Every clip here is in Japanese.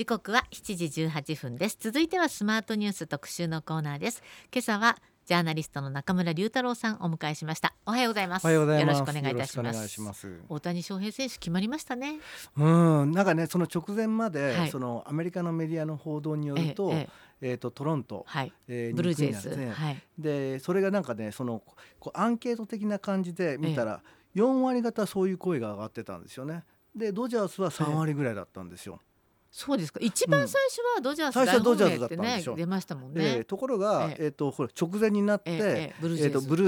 時刻は7時18分です。続いてはスマートニュース特集のコーナーです。今朝はジャーナリストの中村龍太郎さんお迎えしました。おはようございます。よろしくお願いいたします。大谷翔平選手決まりましたね。うんなんかねその直前まで、はい、そのアメリカのメディアの報道によると、えええーと、トロント、はい。えー、ブルージェイズ、ね、はい、でそれがなんかねそのこうアンケート的な感じで見たら、ええ、4割方そういう声が上がってたんですよね。でドジャースは3割ぐらいだったんですよ。えそうですか。一番最初はドジャース大本命ってね、出ましたもんね、えー、ところが、えー、えー、とほら直前になって、えー、ブルー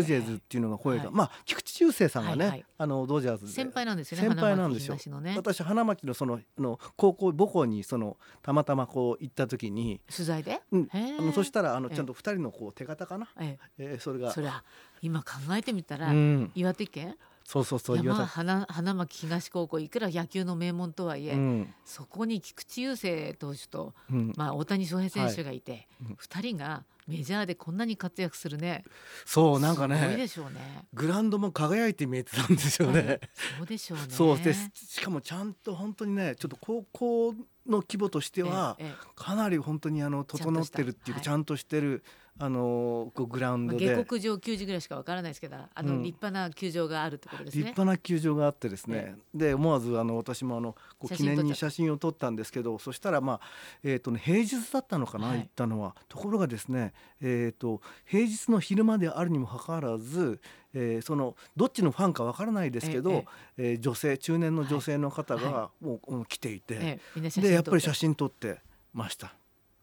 ジェイズっていうのが声が、まあ菊池雄星さんがね、はいはい、あのドジャース先輩なんですよね先輩なんですよ、ね、私花巻のそのの高校母校にそのたまたまこう行った時に取材で、うん、あのそしたらあのちゃんと二人のこう手形かな、えー、えー、それが。それは今考えてみたら、うん、岩手県？そうそうそう山花花巻東高校いくら野球の名門とはいえ、うん、そこに菊池雄星投手と、うん、まあ、大谷翔平選手がいて、はい、2人がメジャーでこんなに活躍するね。そうなんかねすごいでしょうね。グラウンドも輝いて見えてたんですよね、はい、そうでしょうね。そうですしかもちゃんと本当にねちょっと高校の規模としては、かなり本当にあの整ってるっていうかちゃんとしてる、あのこうグラウンドで、まあ、下克上球児ぐらいしかわからないですけどあの立派な球場があるってことですね、立派な球場があってですね、で思わずあの私もあのこう記念に写真を撮ったんですけどそしたらまあ、えーとね、平日だったのかな、はい、行ったのは。ところがですね、えーと、平日の昼間であるにもかかわらず、えー、そのどっちのファンかわからないですけど、えええー、女性中年の女性の方がもう、はい、来ていて、でやっぱり写真撮ってました。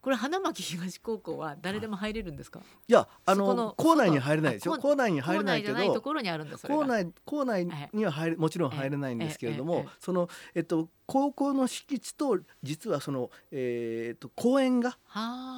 これ花巻東高校は誰でも入れるんですか？いやあの校内に入れないですよ。校内に入れないけど。校内校内には入れもちろん入れないんですけれども、そのえっと高校の敷地と実はそのえっと公園が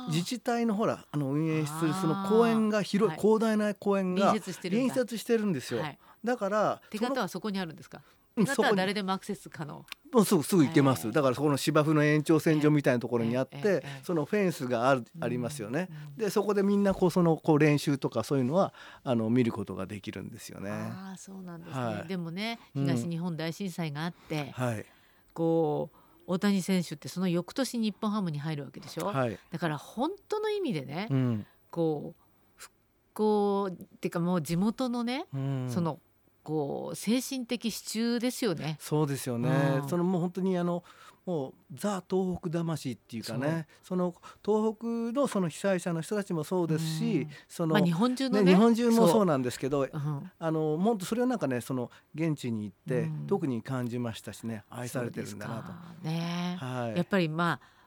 自治体のほらあの運営するその公園が広い広大な公園が隣接してるんですよ。だから手形はそこにあるんですか？だったら誰でもアクセス可能もうすぐすぐ行けます、だからそこの芝生の延長線上みたいなところにあって、そのフェンスがある、ありますよね、でそこでみんなこうそのこう練習とかそういうのはあの見ることができるんですよね。あそうなんですね、でもね東日本大震災があって、はい、こう大谷選手ってその翌年日本ハムに入るわけでしょ、はい、だから本当の意味でね、うん、こう復興っていうかもう地元のね、うん、そのこう精神的支柱ですよね。そうですよね。うん、そのもう本当にあのもうザ東北魂っていうかねその東北のその被災者の人たちもそうですし、うん、その、まあ、日本中の、ね、日本中もそう。なんですけど、うん、あのもっとそれはなんかねその現地に行って、特に感じましたしね愛されてるんだなと。ね、はい、やっぱりまあ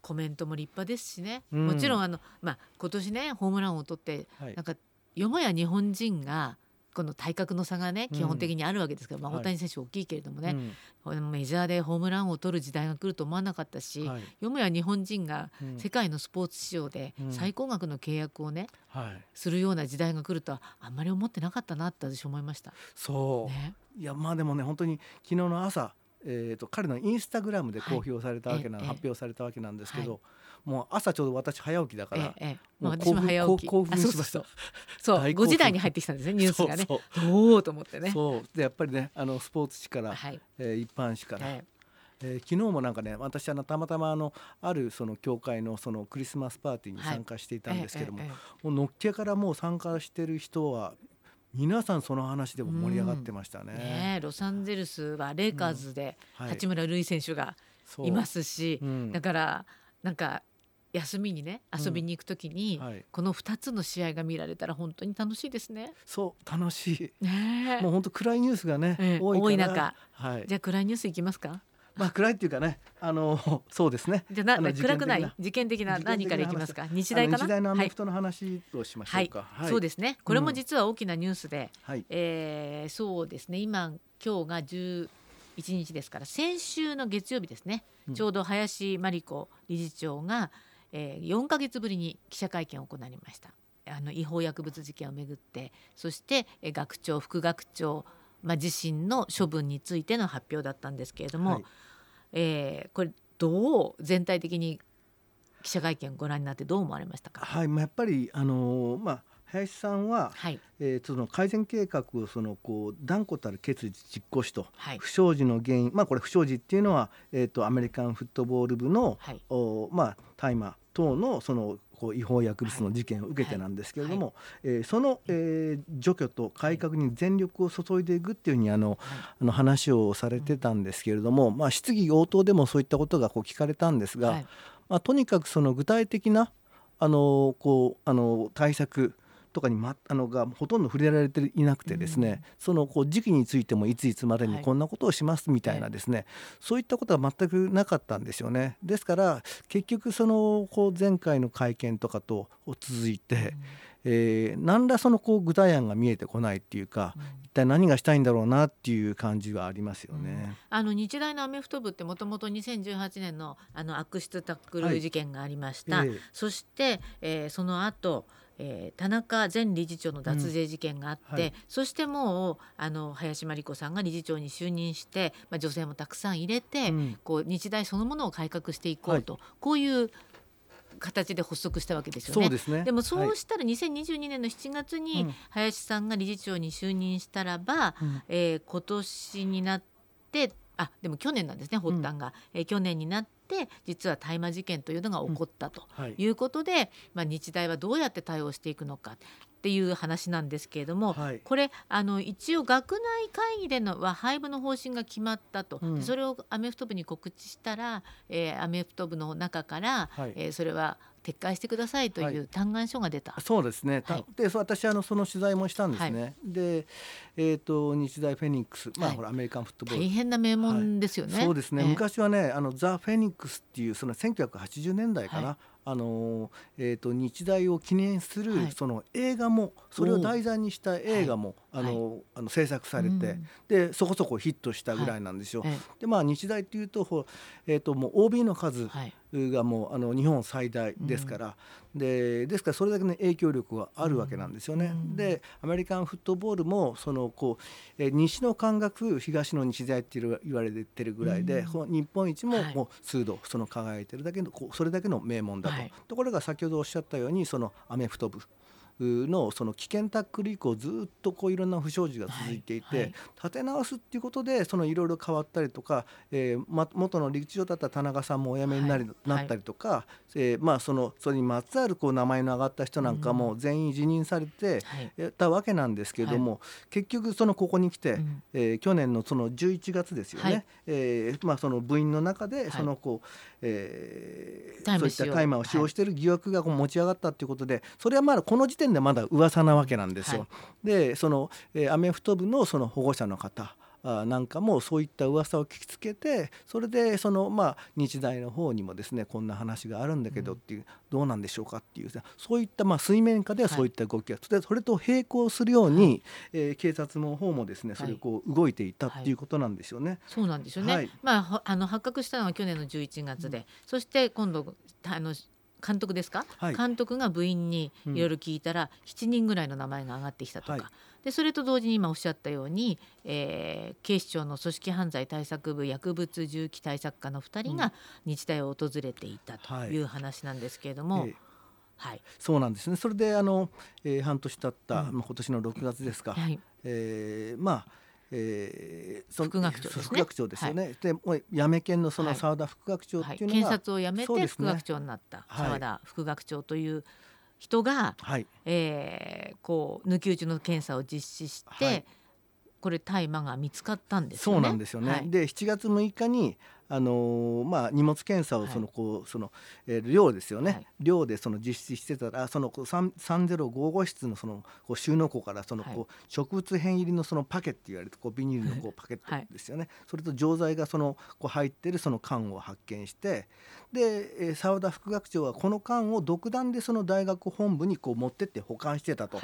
コメントも立派ですしね、もちろんあの、まあ、今年ねホームランを取って、はい、なんかよもや日本人がこの体格の差がね基本的にあるわけですけど、まあ、大谷選手大きいけれどもね、はい、メジャーでホームランを取る時代が来ると思わなかったし、はい、よもや日本人が世界のスポーツ市場で最高額の契約をね、うん、するような時代が来るとはあんまり思ってなかったなって私思いました。そう、ね、いやまあでもね本当に昨日の朝えーと、彼のインスタグラムで公表されたわけな、はい、発表されたわけなんですけど、はい、もう朝ちょうど私早起きだから、ええまあ、私も早起き。興奮しました。そう5時台に入ってきたんですねニュースがね。おおと思ってね。そう。でやっぱりねあのスポーツ紙から、はい、えー、一般紙から、ええ。ー、昨日もなんかね私あのたまたまあのあるその教会のそのクリスマスパーティーに参加していたんですけども、はいええ、もうのっけからもう参加してる人は皆さんその話でも盛り上がってましたね。うん。ね、ロサンゼルスはレイカーズで八村塁選手がいますし、うん、だからなんか休みにね遊びに行くときに、うん。はい、この2つの試合が見られたら本当に楽しいですね。そう楽しい。ね、もう本当暗いニュースがね、えー、多い中、はい、じゃあ暗いニュースいきますか？まあ暗いっていうかね、あのそうですね。じゃな暗くない事件的な何からいきますか？日大かな？日大のアメフトの話をしましょうか。はい、そうですね。これも実は大きなニュースで、うん、えー、そうですね。今今日が十一日ですから先週の月曜日ですね。うん、ちょうど林真理子理事長が、えー、4か月ぶりに記者会見を行いました。あの違法薬物事件をめぐってそして、え学長副学長まあ、自身の処分についての発表だったんですけれども、はい、えー、これどう全体的に記者会見をご覧になってどう思われましたか？はい、まあ、やっぱりあのー、まあ林さんは、はい、えー、その改善計画をそのこう断固たる決意実行しと、はい、不祥事の原因まあこれ不祥事っていうのは、えーと、アメリカンフットボール部の、はい、おまあ大麻等のそのこう違法薬物の事件を受けてなんですけれども、はえー、その、えー、除去と改革に全力を注いでいくっていうふうにあの、はい、あの話をされてたんですけれども、まあ、質疑応答でもそういったことがこう聞かれたんですが、まあ、とにかくその具体的なあのこうあの対策とかに、ま、あのがほとんど触れられていなくてですね、うん、そのこう時期についてもいついつまでにこんなことをしますみたいなですね、はい、そういったことは全くなかったんですよね。ですから結局そのこう前回の会見とかと続いて、うん。えー、何らそのこう具体案が見えてこないっていうか、うん、一体何がしたいんだろうなっていう感じはありますよね。うん、あの日大のアメフト部ってもともと2018年のあの悪質タックル事件がありました。はいえ。ー、そして、えー、その後えー、田中前理事長の脱税事件があって、うんはい、そしてもうあの林真理子さんが理事長に就任して、まあ、女性もたくさん入れて、うん、こう日大そのものを改革していこうと、はい、こういう形で発足したわけですよね。で、ね、もそうしたら2022年の7月に林さんが理事長に就任したらば、うん、えー、今年になってあでも去年なんですね発端が、うん、えー、去年になって実は大麻事件というのが起こったとい。うことで、うんはい、まあ、日大はどうやって対応していくのかっていう話なんですけれども、はい、これあの一応学内会議でのは廃部の方針が決まったと、うん、それをアメフト部に告知したら、えー、アメフト部の中から、はい、えー、それは撤回してくださいという嘆願書が出た、はい、そうですね、はい、で私あのその取材もしたんですね、はい、で、えーと、日大フェニックス、まあ、ほらアメリカンフットボール。大変な名門ですよね、そうですね、えー、昔はねあのザ・フェニックスっていうその1980年代かな、あのえーと、日大を記念する、その映画もそれを題材にした映画も、あの、あの制作されて、うん、でそこそこヒットしたぐらいなんですよ。でまあ日大っていうと,、えーと、もう OB の数がもうあの日本最大ですから、うん、でですからそれだけの影響力があるわけなんですよね。うん、でアメリカンフットボールもそのこう、えー、西の感覚東の日大って言われてるぐらいで、日本一ももう数度その輝いてるだけのそれだけの名門だと。はい、ところが先ほどおっしゃったようにそのアメフト部のその危険タックル以降ずっとこういろんな不祥事が続いていて、はいはい、立て直すっていうことでそのいろいろ変わったりとか、えーま、元の理事長だった田中さんもお辞めになり、はい、なったりとか、えー、まあそのそれにまつわるこう名前の上がった人なんかも全員辞任されてたわけなんですけれども、結局そのここに来て、うえー、去年のその11月ですよね、はい、えー、まあその部員の中でそのこう、えー、そういった大麻を使用している疑惑がこう持ち上がったということでそれはまだこの時点でまだ噂なわけなんですよ。はい、でその、えー、アメフト部のその保護者の方あなんかもそういった噂を聞きつけてそれでそのまあ日大の方にもですねこんな話があるんだけどっていう、どうなんでしょうかっていうそういったまあ水面下ではそういった動きが、はい、それと並行するように、はい、えー、警察の方もですねそれをこう動いていたってい。うことなんですよね。そうなんですよね、まああの発覚したのは去年の11月で、うん、そして今度あの監督ですか、はい、監督が部員にいろいろ聞いたら、うん、7人ぐらいの名前が上がってきたとか、はい、でそれと同時に今おっしゃったように、えー、警視庁の組織犯罪対策部薬物銃器対策課の2人が日大を訪れていたとい。う話なんですけれども。はい、はい、そうなんですね。それであの、えー、半年経った、うん、まあ、今年の6月ですか、はい、えー、まあえー、副学長ですね。副学長ですよね。はい、で、もうやめ県のその澤田副学長っていうのが、はい、検察を辞めて副学長になった澤田副学長という人が、はい、えー、こう抜き打ちの検査を実施して、はい、これ大麻が見つかったんですよね。そうなんですよね。で、7月6日にあのまあ、荷物検査をそのこう、その、えー、寮ですよね、はい、寮でその実施してたらその3055室のそのこう収納庫からそのこう、はい、植物片入りのそのパケって言われるこうビニールのこうパケットですよね、はい、それと錠剤がそのこう入ってるその缶を発見してで澤、えー、田副学長はこの缶を独断でその大学本部にこう持ってって保管してたと。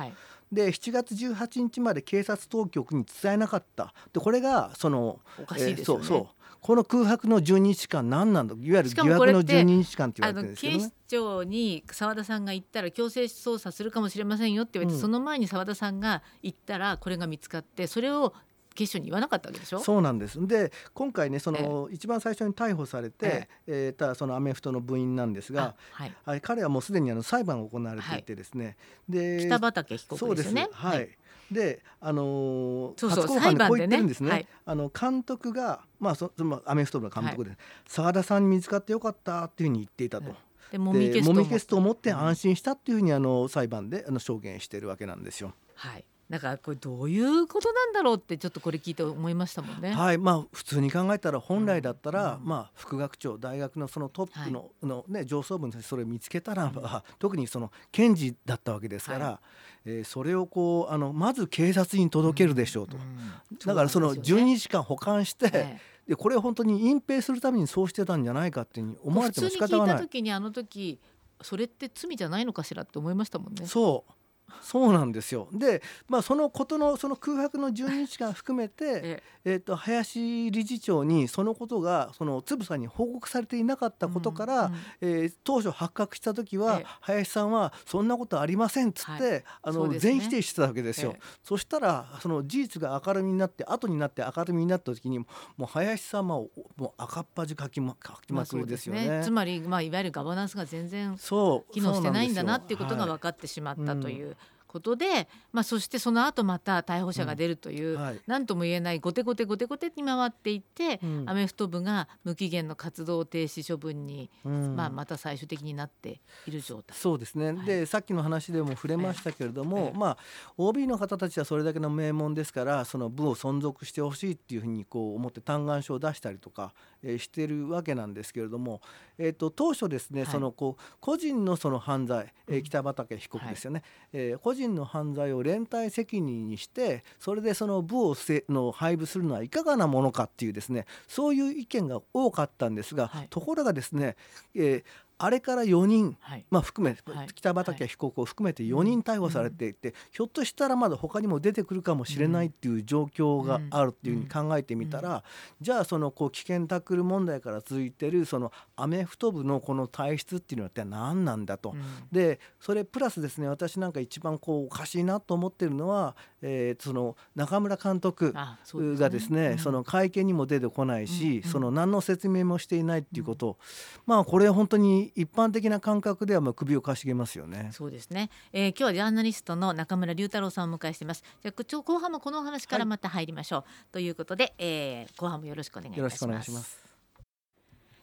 で7月18日まで警察当局に伝えなかった。でこれがそのおかしいですよね、えー、そうそう。この空白の12日間何なんだ？いわゆる疑惑の12日間って言われてるんですけど、ね、警視庁に澤田さんが行ったら強制捜査するかもしれませんよって言われて、うん、その前に澤田さんが行ったらこれが見つかってそれを警視庁に言わなかったわけでしょ？そうなんです。で今回ねその、一番最初に逮捕されて、ええ。ー、たそのアメフトの部員なんですが、はい、彼はもうすでにあの裁判が行われていてですね、で北畠被告ですね。はい、で、あのー、初公判でこう言ってるんですね。ね。はい、あの監督が、まあ、そのアメフト部の監督で、はい、澤田さんに見つかってよかったっていうふうに言っていたと。でもみ消すと思って。安心したっていうふうにあの裁判であの証言しているわけなんですよ。はい。だからこれどういうことなんだろうってちょっとこれ聞いて思いましたもんね。はいまあ普通に考えたら本来だったら、うん、まあ副学長大学のそのトップの,、のね上層部にそれを見つけたら、うん、特にその検事だったわけですから、はい、えー、それをこうあのまず警察に届けるでしょうと。うん、だからその12時間保管して、でこれを本当に隠蔽するためにそうしてたんじゃないかっていうに思われても仕方がない。普通に聞いた時にあの時それって罪じゃないのかしらって思いましたもんね。そうそうなんですよ。で、まあ、そのことのその空白の12日間含めてえーと林理事長にそのことがそのつぶさに報告されていなかったことから、えー、当初発覚した時は、林さんは「そんなことありません」っつって、はい、あの、ね、全否定してたわけですよ。えー、そしたらその事実が明るみになって後になって明るみになった時にもう林さんはもう赤っ端書きま書きまくりですよね。ね。つまり、まあ、いわゆるガバナンスが全然機能してないんだなっていうことが分かってしまったという。はいことで、まあ、そしてその後また逮捕者が出るという、うんはい、何とも言えない後手後手後手後手に回っていって、うん、アメフト部が無期限の活動停止処分に、うん、まあ、また最終的になっている状態。そうですね、はい、でさっきの話でも触れましたけれども、まあ、OB の方たちはそれだけの名門ですからその部を存続してほしいっていうふうにこう思って嘆願書を出したりとか、えー、してるわけなんですけれども、えーと、当初ですね、はい、そのこう個人のその犯罪、えー、北畠被告ですよね、はい、えー、個人の犯罪を連帯責任にしてそれでその部をせの配布するのはいかがなものかっていうですねそういう意見が多かったんですが、はい、ところがですね、えー、あれから4人、はい、まあ、含め、はい、北畠被告を含めて4人逮捕されていて、うん、ひょっとしたらまだ他にも出てくるかもしれないっていう状況があるっていうふうに考えてみたら、うんうん、じゃあそのこう危険タックル問題から続いてるそのアメフト部のこの体質っていうのは一体何なんだと。でそれプラスですね私なんか一番こうおかしいなと思ってるのは、えー、その中村監督がですねその会見にも出てこないし、その何の説明もしていないっていうこと、まあこれ本当に一般的な感覚ではまあ首をかしげますよね。そうですね、えー、今日はジャーナリストの中村龍太郎さんをお迎えしています。じゃあ後半もこのお話からまた入りましょう、はい、ということで、えー、後半もよろしくお願いいたします。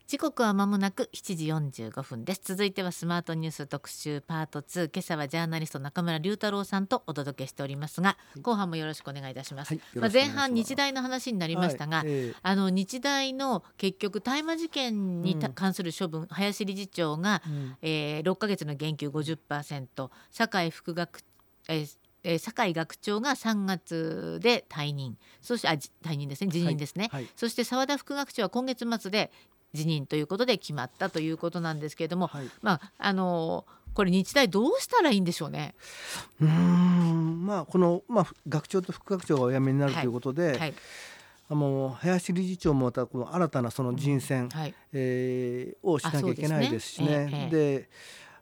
時刻は間もなく7時45分です。続いてはスマートニュース特集パート2今朝はジャーナリスト中村龍太郎さんとお届けしておりますが、後半もよろしくお願いいたします、はい、まあ、前半日大の話になりましたが、はい。えー、あの日大の結局大麻事件に関する処分、うん、林理事長が、うん、えー、6ヶ月の減給50%酒井副学えーえー、酒井学長が3月で退任。そしてあ退任ですね。辞任ですね、はい。はい、そして澤田副学長は今月末で辞任ということで決まったということなんですけれども、はい、まああのこれ日大どうしたらいいんでしょうね？うんまあこのまあ学長と副学長がお辞めになるということで。はいはいあの林理事長もまたこの新たなその人選、うんはい、えー、をしなきゃいけないですしね。で、ねええ、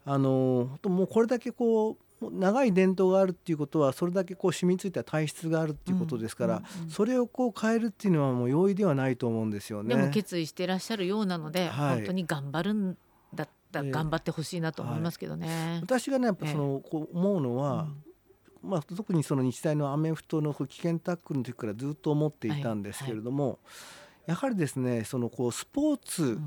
あのもうこれだけこう長い伝統があるっていうことはそれだけこう染みついた体質があるっていうことですから、うんうん、それをこう変えるっていうのはもう容易ではないと思うんですよね。でも決意していらっしゃるようなので、はい、本当に頑張るんだったら頑張ってほしいなと思いますけどね。えーはい、私がねやっぱその、こう思うのは、うん、まあ、特にその日大のアメフトの危険タックルの時からずっと思っていたんですけれども、はい、やはりですねそのこうスポーツ、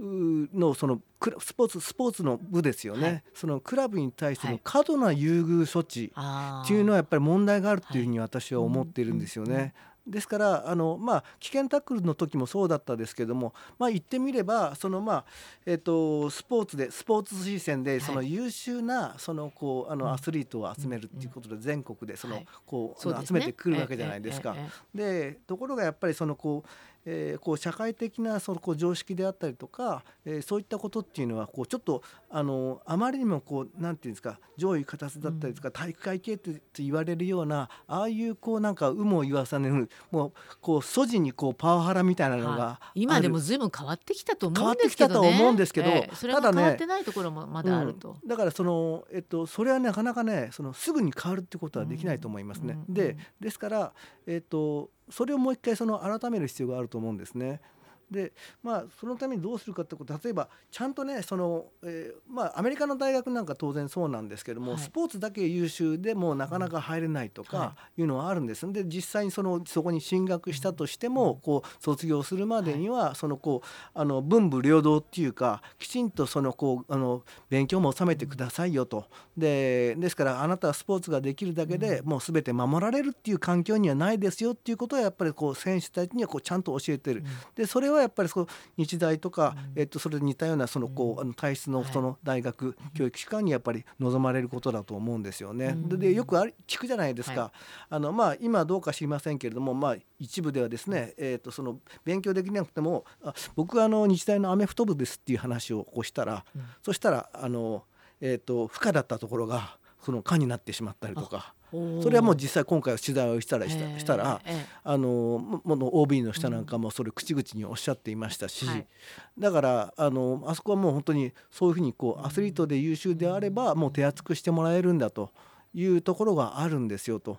のそのスポーツスポーツの部ですよね、はい、そのクラブに対しての過度な優遇措置っていうのはやっぱり問題があるっていうふうに私は思っているんですよね。ですからあの、まあ、危険タックルの時もそうだったですけども、まあ、言ってみればその、まあえーと、スポーツでスポーツ推薦でその優秀なそのこうあのアスリートを集めるっていうことで全国でその、こう、集めてくるわけじゃないですか。でところがやっぱりそのこうえー、こう社会的なそのこう常識であったりとか、えー、そういったことっていうのはこうちょっとあのあまりにもこうなんていうんですか上位形だったりとか、体育会系って言われるようなああいうこうなんか有無を言わさねるもうこう素地にこうパワハラみたいなのが、はい、今でもずいぶん変わってきたと思うんですけど、ね、変わってきたと思うんですけど、えー、ただね変わってないところもまだあると、うん、だからそのえっとそれはなかなかねそのすぐに変わるってことはできないと思いますね。うん、でですからえっとそれをもう一回その改める必要があると思うんですね。でまあそのためにどうするかってこと例えばちゃんとねその、えー、まあアメリカの大学なんか当然そうなんですけども、はい、スポーツだけ優秀でもなかなか入れないとかい。うのはあるんです、はい、で実際にそのそこに進学したとしても、こう卒業するまでには、そのこうあの文武両道っていうかきちんとそのこうあの勉強も収めてくださいよと。でですからあなたはスポーツができるだけでもう全て守られるっていう環境にはないですよっていうことはやっぱりこう選手たちにはこうちゃんと教えてる。でそれはやっぱりその日大とか、えっと、それに似たようなそのこうあの体質のその大学、教育機関にやっぱり望まれることだと思うんですよね。でよくあ聞くじゃないですか、あのまあ、今どうか知りませんけれども、まあ、一部ではですね、えー、とその勉強できなくてもあ僕はあの日大のアメフト部ですっていう話をこうしたら、そしたらあの、えー、と不可だったところがその可になってしまったりとか。それはもう実際今回取材をしたらしたら、あのもの OB の人なんかもそれ口々におっしゃっていましたし、だからあのあそこはもう本当にそういうふうにこうアスリートで優秀であればもう手厚くしてもらえるんだというところがあるんですよと。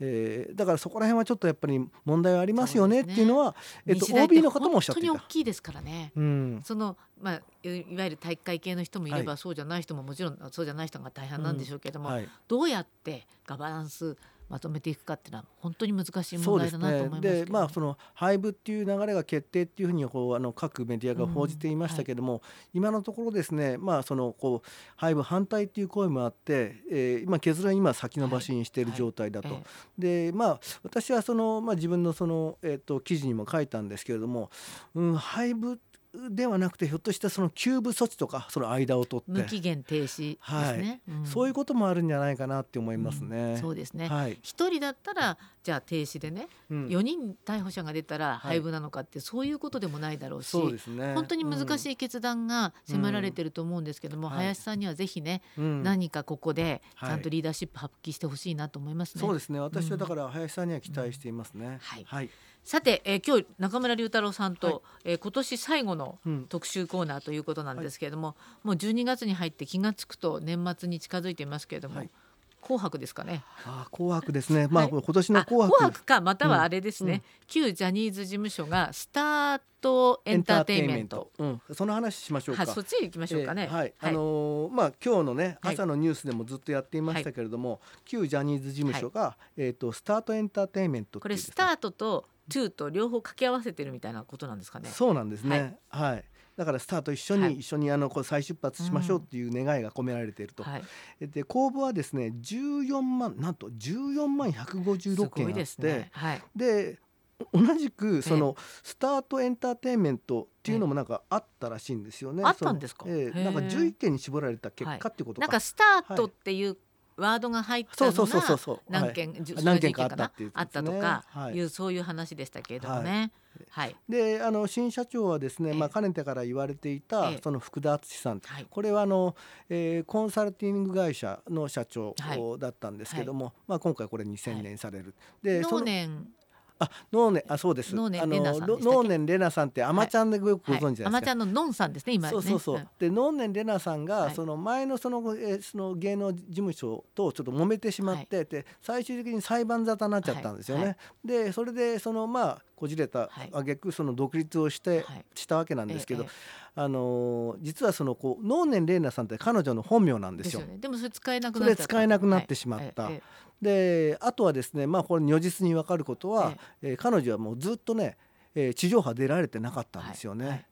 えー、だからそこら辺はちょっとやっぱり問題ありますよねっていうのは、ね、えっと、OB の方もおっしゃっていた。本当に大きいですからね、うん、そのまあ、いわゆる体育会系の人もいれば、そうじゃない人ももちろんそうじゃない人が大半なんでしょうけれども、うん。はい、どうやってガバナンスまとめていくかっていうのは本当に難しい問題だなと思いますで、ね、まあその廃部っていう流れが決定っていうふうにこうあの各メディアが報じていましたけれども、うんはい、今のところですねまあそのこう廃部反対っていう声もあって、えー、今結論今先延ばしにしている状態だと。はい。はい、でまあ私はそのまあ自分のそのえっ、ー、と記事にも書いたんですけれども、うん、廃部ではなくてひょっとしたその休部措置とかその間を取って。無期限停止ですね、はい。うん、そういうこともあるんじゃないかなって思いますね。うん、そうですね。はい、一人だったらじゃあ停止でね、うん、4人逮捕者が出たら廃部なのかって、はい、そういうことでもないだろうし、そうですね、本当に難しい決断が迫られてると思うんですけども、林さんにはぜひね、何かここでちゃんとリーダーシップ発揮してほしいなと思いますね。そうですね。私はだから林さんには期待していますね。はい。はいさて、えー、今日中村龍太郎さんと、はい、えー、今年最後の特集コーナーということなんですけれども、うんはい、もう12月に入って気が付くと年末に近づいていますけれども、はい、紅白ですかね。あ紅白ですね。まあ、今年の紅白。紅白かまたはあれですね、うん、旧ジャニーズ事務所がスタートエンターテインメント。うん、その話しましょうか。そっち行きましょうかね。えー、はい、あのー、まあ今日のね朝のニュースでもずっとやっていましたけれども、旧ジャニーズ事務所が、えっ、とスタートエンターテインメント、ね、これスタートとトゥーと両方掛け合わせてるみたいなことなんですかね。そうなんですね。はい、はい。だからスタート一緒に、はい、一緒にあのこう再出発しましょうっていう願いが込められていると、うん。はい、で公募はですね14万なんと14万156件あって、ね。はい、で同じくそのスタートエンターテインメントっていうのもなんかあったらしいんですよね。あったんですか？えー、なんか11件に絞られた結果っていうことか。なんかスタートっていうワードが入ったのが何件何件かあったっていう、ね、あったとかい。う、そういう話でしたけれどもね。はい、であの新社長はですね、まあ、かねてから言われていた、その福田敦さん、これはあの、えー、コンサルティング会社の社長だったんですけども、まあ、今回これに専念される。でその年あ、ノーネあそうです。ノーネレナさんノーレナさんってアマちゃんでよくご存知ですか？アマちゃんのノンさんですね今そうそうそう。でノーネンレナさんがその前のそのえその芸能事務所とちょっと揉めてしまってで最終的に裁判沙汰になっちゃったんですよね。でそれでそのまあこじれた挙句その独立をしてしたわけなんですけど。あの実はそのこう能年玲奈さんって彼女の本名なんですよ。でもそれ使えなくなっ使えなくなってしまった。であとはですねまあこれ如実に分かることは、ええー、彼女はもうずっとね、えー、地上波出られてなかったんですよね。はいはい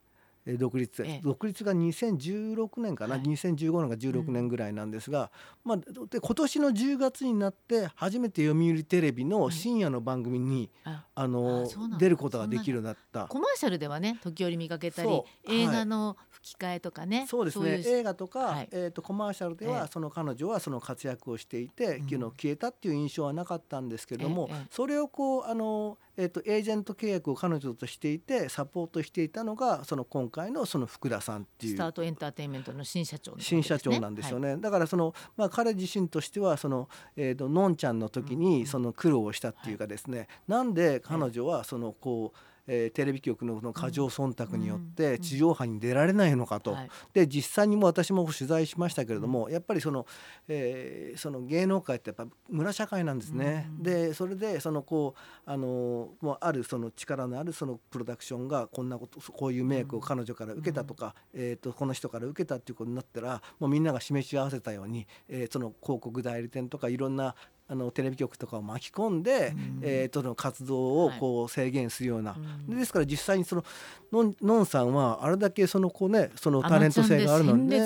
独立、ええ、独立が2016年かな、はい、2015年か16年ぐらいなんですが、うん、まあ、で今年の10月になって初めて読売テレビの深夜の番組に、うん、あの出ることができるようになった。コマーシャルではね時折見かけたり映画の吹き替えとかね、そうですね。映画とか、はい、えーと、コマーシャルでは、その彼女はその活躍をしていて、うん、消えたっていう印象はなかったんですけども、それをこうあのえーと、エージェント契約を彼女としていてサポートしていたのがその今回のその福田さんっていう。スタートエンターテインメントの新社長、ね、新社長なんですよね、はい、だからその、まあ、彼自身としてはその、えーと、のんちゃんの時にその苦労をしたっていうかですね、うん、なんで彼女はそのこうえー、テレビ局のの過剰忖度によって地上波に出られないのかと、で実際にも私も取材しましたけれども、やっぱりその,、えー、その芸能界ってやっぱ村社会なんですね。でそれでそのこうあのもうあるその力のあるそのプロダクションがこんなことこういうメイクを彼女から受けたとか、えー、とこの人から受けたっていうことになったらもうみんなが示し合わせたように、えー、その広告代理店とかいろんなあのテレビ局とかを巻き込んで、うん、えー、との活動をこう制限するような、はい、ですから実際にそののんのんさんはあれだけそのこうねそのタレント性があるので、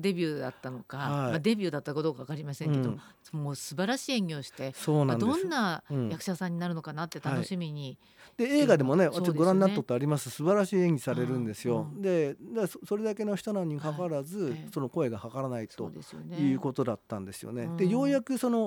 デビューだったのか、はい、まあ、デビューだったかどうか分かりませんけど、うん、もう素晴らしい演技をしてそうなんどんな役者さんになるのかなって楽しみに、で映画でもね私ご覧になったことあります。素晴らしい演技されるんですよ。うん、でそれだけの人なのにかかわらず、はい、その声がはからないということだったんですよね。でようやくその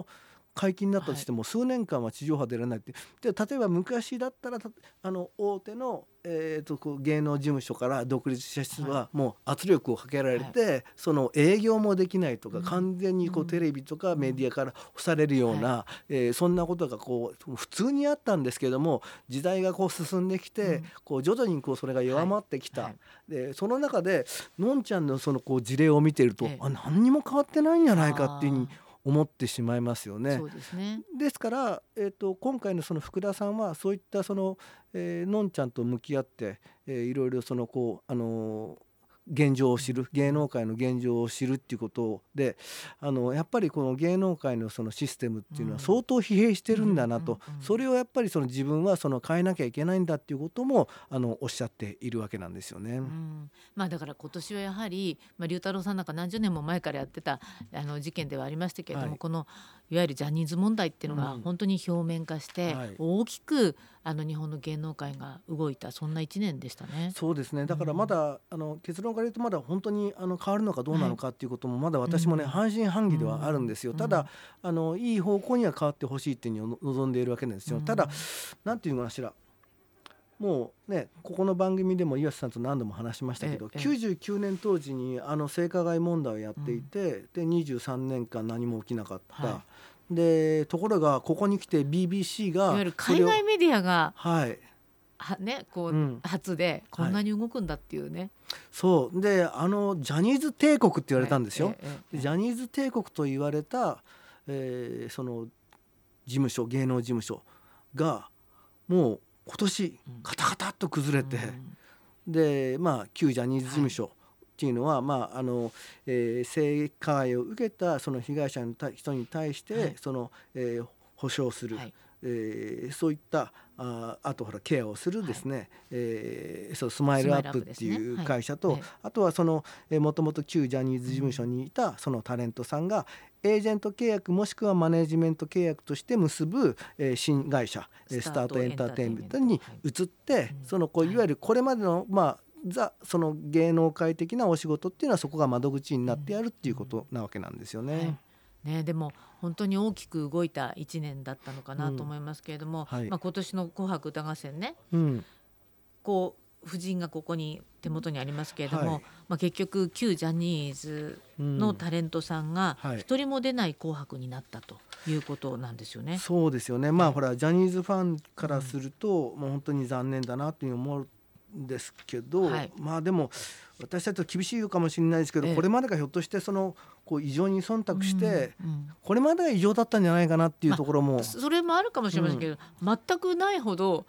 解禁になったとしても数年間は地上波出れないって。で例えば昔だったらあの大手の、えー、とこう芸能事務所から独立した人はもう圧力をかけられて、その営業もできないとか、完全にこうテレビとかメディアから干されるような、えー、そんなことがこう普通にあったんですけども時代がこう進んできて、こう徐々にこうそれが弱まってきた、でその中でのんちゃんのそのこう事例を見てると、あ何にも変わってないんじゃないかっていうふうに思ってしまいますよね。ですねですから、えーと、今回のその福田さんはそういったその、えー、のんちゃんと向き合って、えー、いろいろそのこうあのー現状を知る芸能界の現状を知るっていうことであのやっぱりこの芸能界のそのシステムっていうのは相当疲弊してるんだなと、それをやっぱりその自分はその変えなきゃいけないんだっていうこともあのおっしゃっているわけなんですよね。うん、まあ、だから今年はやはり、まあ、龍太郎さんなんか何十年も前からやってたあの事件ではありましたけれども、はい、このいわゆるジャニーズ問題っていうのが本当に表面化して、大きくあの日本の芸能界が動いたそんな1年でしたね。そうですね。だからまだ、あの結論から言うとまだ本当にあの変わるのかどうなのかっていうこともまだ私もね、半信半疑ではあるんですよ。ただあのいい方向には変わってほしいっていうに望んでいるわけなんですよ。ただなんていうのかしらもうねここの番組でも岩瀬さんと何度も話しましたけど、ええ、99年当時にあの性加害問題をやっていて、うん、で23年間何も起きなかった。はい、でところがここに来て BBC がいわゆる海外メディアがはい。はねこう、うん、初でこんなに動くんだっていうね、はい、そう。であのジャニーズ帝国って言われたんですよ、え、ジャニーズ帝国と言われた、えー、その事務所芸能事務所がもう今年カタカタっと崩れて、うん、でまあ旧ジャニーズ事務所、っていうのは、まああのえー、性加害を受けたその被害者の人に対して、はい、そのえー、保証する、はい、えー、そういったああとほらケアをするですね、はい、えー、そうスマイルアップっていう会社と、ねはい、あとはそのもともと旧ジャニーズ事務所にいたそのタレントさんが、エージェント契約もしくはマネジメント契約として結ぶ、えー、新会社スタートエンターテインメントに移って、はい、そのこうい。わゆるこれまでのまあザその芸能界的なお仕事っていうのはそこが窓口になってやるっていうことなわけなんですよね。はい。ね、でも本当に大きく動いた1年だったのかなと思いますけれども、うん。はい、まあ、今年の「紅白歌合戦ね」うん。こう夫人がここに手元にありますけれども、はい、まあ、結局旧ジャニーズのタレントさんが一人も出ない「紅白」になったということなんですよね。そうですよね、まあ、ほらジャニーズファンからすると、もう本当に残念だなという思うんですけど、はい、まあでも私たちと厳しいかもしれないですけど、ええ、これまでがひょっとしてそのこう異常に忖度して、うんうん、これまでが異常だったんじゃないかなっていうところも、まあ、それもあるかもしれませんけど、うん、全くないほど、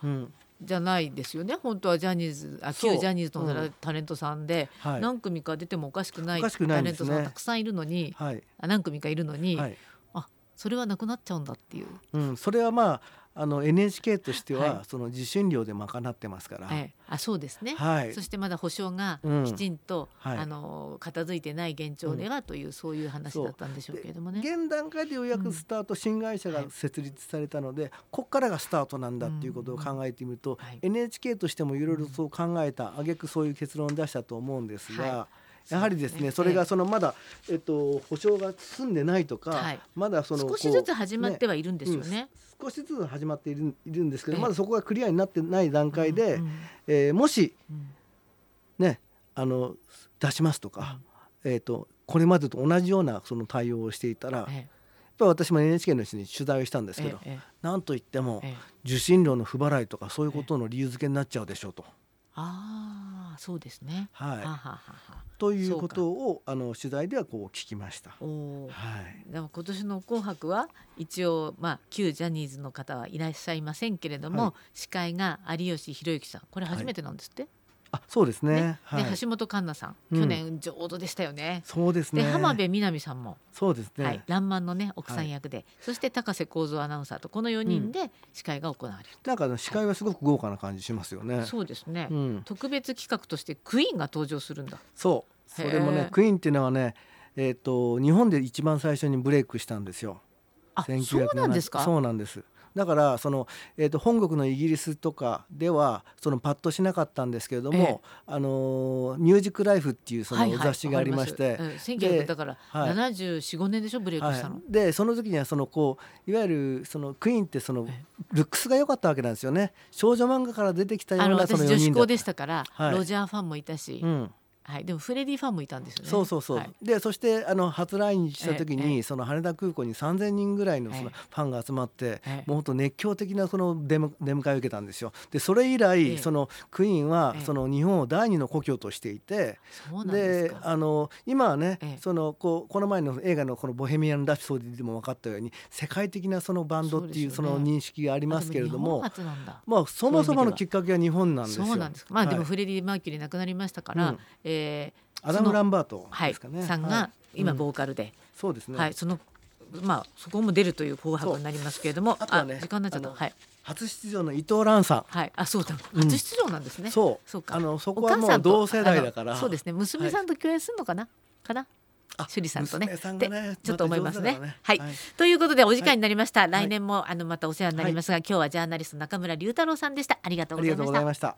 じゃないですよね。本当はジャニーズあ旧ジャニーズのタレントさんで、はい、何組か出てもおかしくないタレントさんたくさんいるのに、はい、何組かいるのに、はい、あそれはなくなっちゃうんだっていう。うん、それはまああの NHK としては、その受信料で賄ってますから、ええ、あそうですね、はい、そしてまだ保証がきちんと、うんはい、あの片付いてない現状ではという、うん、そういう話だったんでしょうけれどもね。現段階でようやくスタート、うん、新会社が設立されたので、はい、ここからがスタートなんだっていうことを考えてみると、NHK としてもいろいろそう考えた挙句そういう結論を出したと思うんですが。やはりですね、それがそのまだ、えっと、保証が済んでないとか、はい、まだその少しずつ始まってはいるんですよね。ねうん、少しずつ始まっているいるんですけど、まだそこがクリアになってない段階で、うん、えー、もし、うん、ねあの出しますとか、えーと、これまでと同じようなその対応をしていたら、えぱ私も NHK の人に取材をしたんですけど、ええ、なんといっても受信料の不払いとかそういうことの理由付けになっちゃうでしょうと。ああそうですね。はい。はははということをあの取材ではこう聞きました。おはい。でも今年の紅白は一応まあ旧ジャニーズの方はいらっしゃいませんけれども、はい、司会が有吉弘行さんこれ初めてなんですって？はいあそうですね。ねはい、で橋本環奈さん、去年上手でしたよね。そうですね。で浜辺美波さんも。そうですね。はい、らんまんのね奥さん役で、はい、そして高瀬幸三アナウンサーとこの4人で司会が行われる。なんか司会はすごく豪華な感じしますよね。そうですね、うん、特別企画としてクイーンが登場するんだ。そう。それもねクイーンっていうのはね、えっ、ー、と日本で一番最初にブレイクしたんですよ。あ、そうなんですか？そうなんです。だからその、えー、と本国のイギリスとかではそのパッとしなかったんですけれども「ええ、あのミュージックライフ」っていうその雑誌がありまして、はいはい、1900だから745年でしょブレイクしたの。はい、でその時にはそのこういわゆるそのクイーンってそのルックスが良かったわけなんですよね。少女漫画から出てきたようなその4人女子校でしたから、ロジャーファンもいたし。うんはい、でもフレディファンもいたんですよね。そうそうそう。はい、でそしてあの初来日した時に、その羽田空港に3,000人ぐらいのそのファンが集まって、もう本当熱狂的なその出迎えを受けたんですよ。でそれ以来、そのクイーンはその日本を第二の故郷としていて、であの今はね、そのこうこの前の映画のこのボヘミアン・ラプソディでも分かったように世界的なそのバンドっていうその認識がありますけれども、まあそもそものきっかけは日本なんですよ。そうなんですまあでもフレディ・マーキュリー亡くなりましたから、ええー、アダム・ランバートですかね、はい、さんが今ボーカルで、うん、そうですね、はい、そのまあそこも出るという紅白になりますけれどもあとね時間になっちゃった。はい。初出場の伊藤蘭さん。はい、あ、そうだ、初出場なんですね。そう、そうか。あの、そこはもう同世代だから。そうですね、娘さんと共演するのかな、かな？趣里さんとね。ねちょっと思いますね。ね。はい、はい、ということでお時間になりました。来年もあのまたお世話になりますが、今日はジャーナリスト中村龍太郎さんでした。ありがとうございました。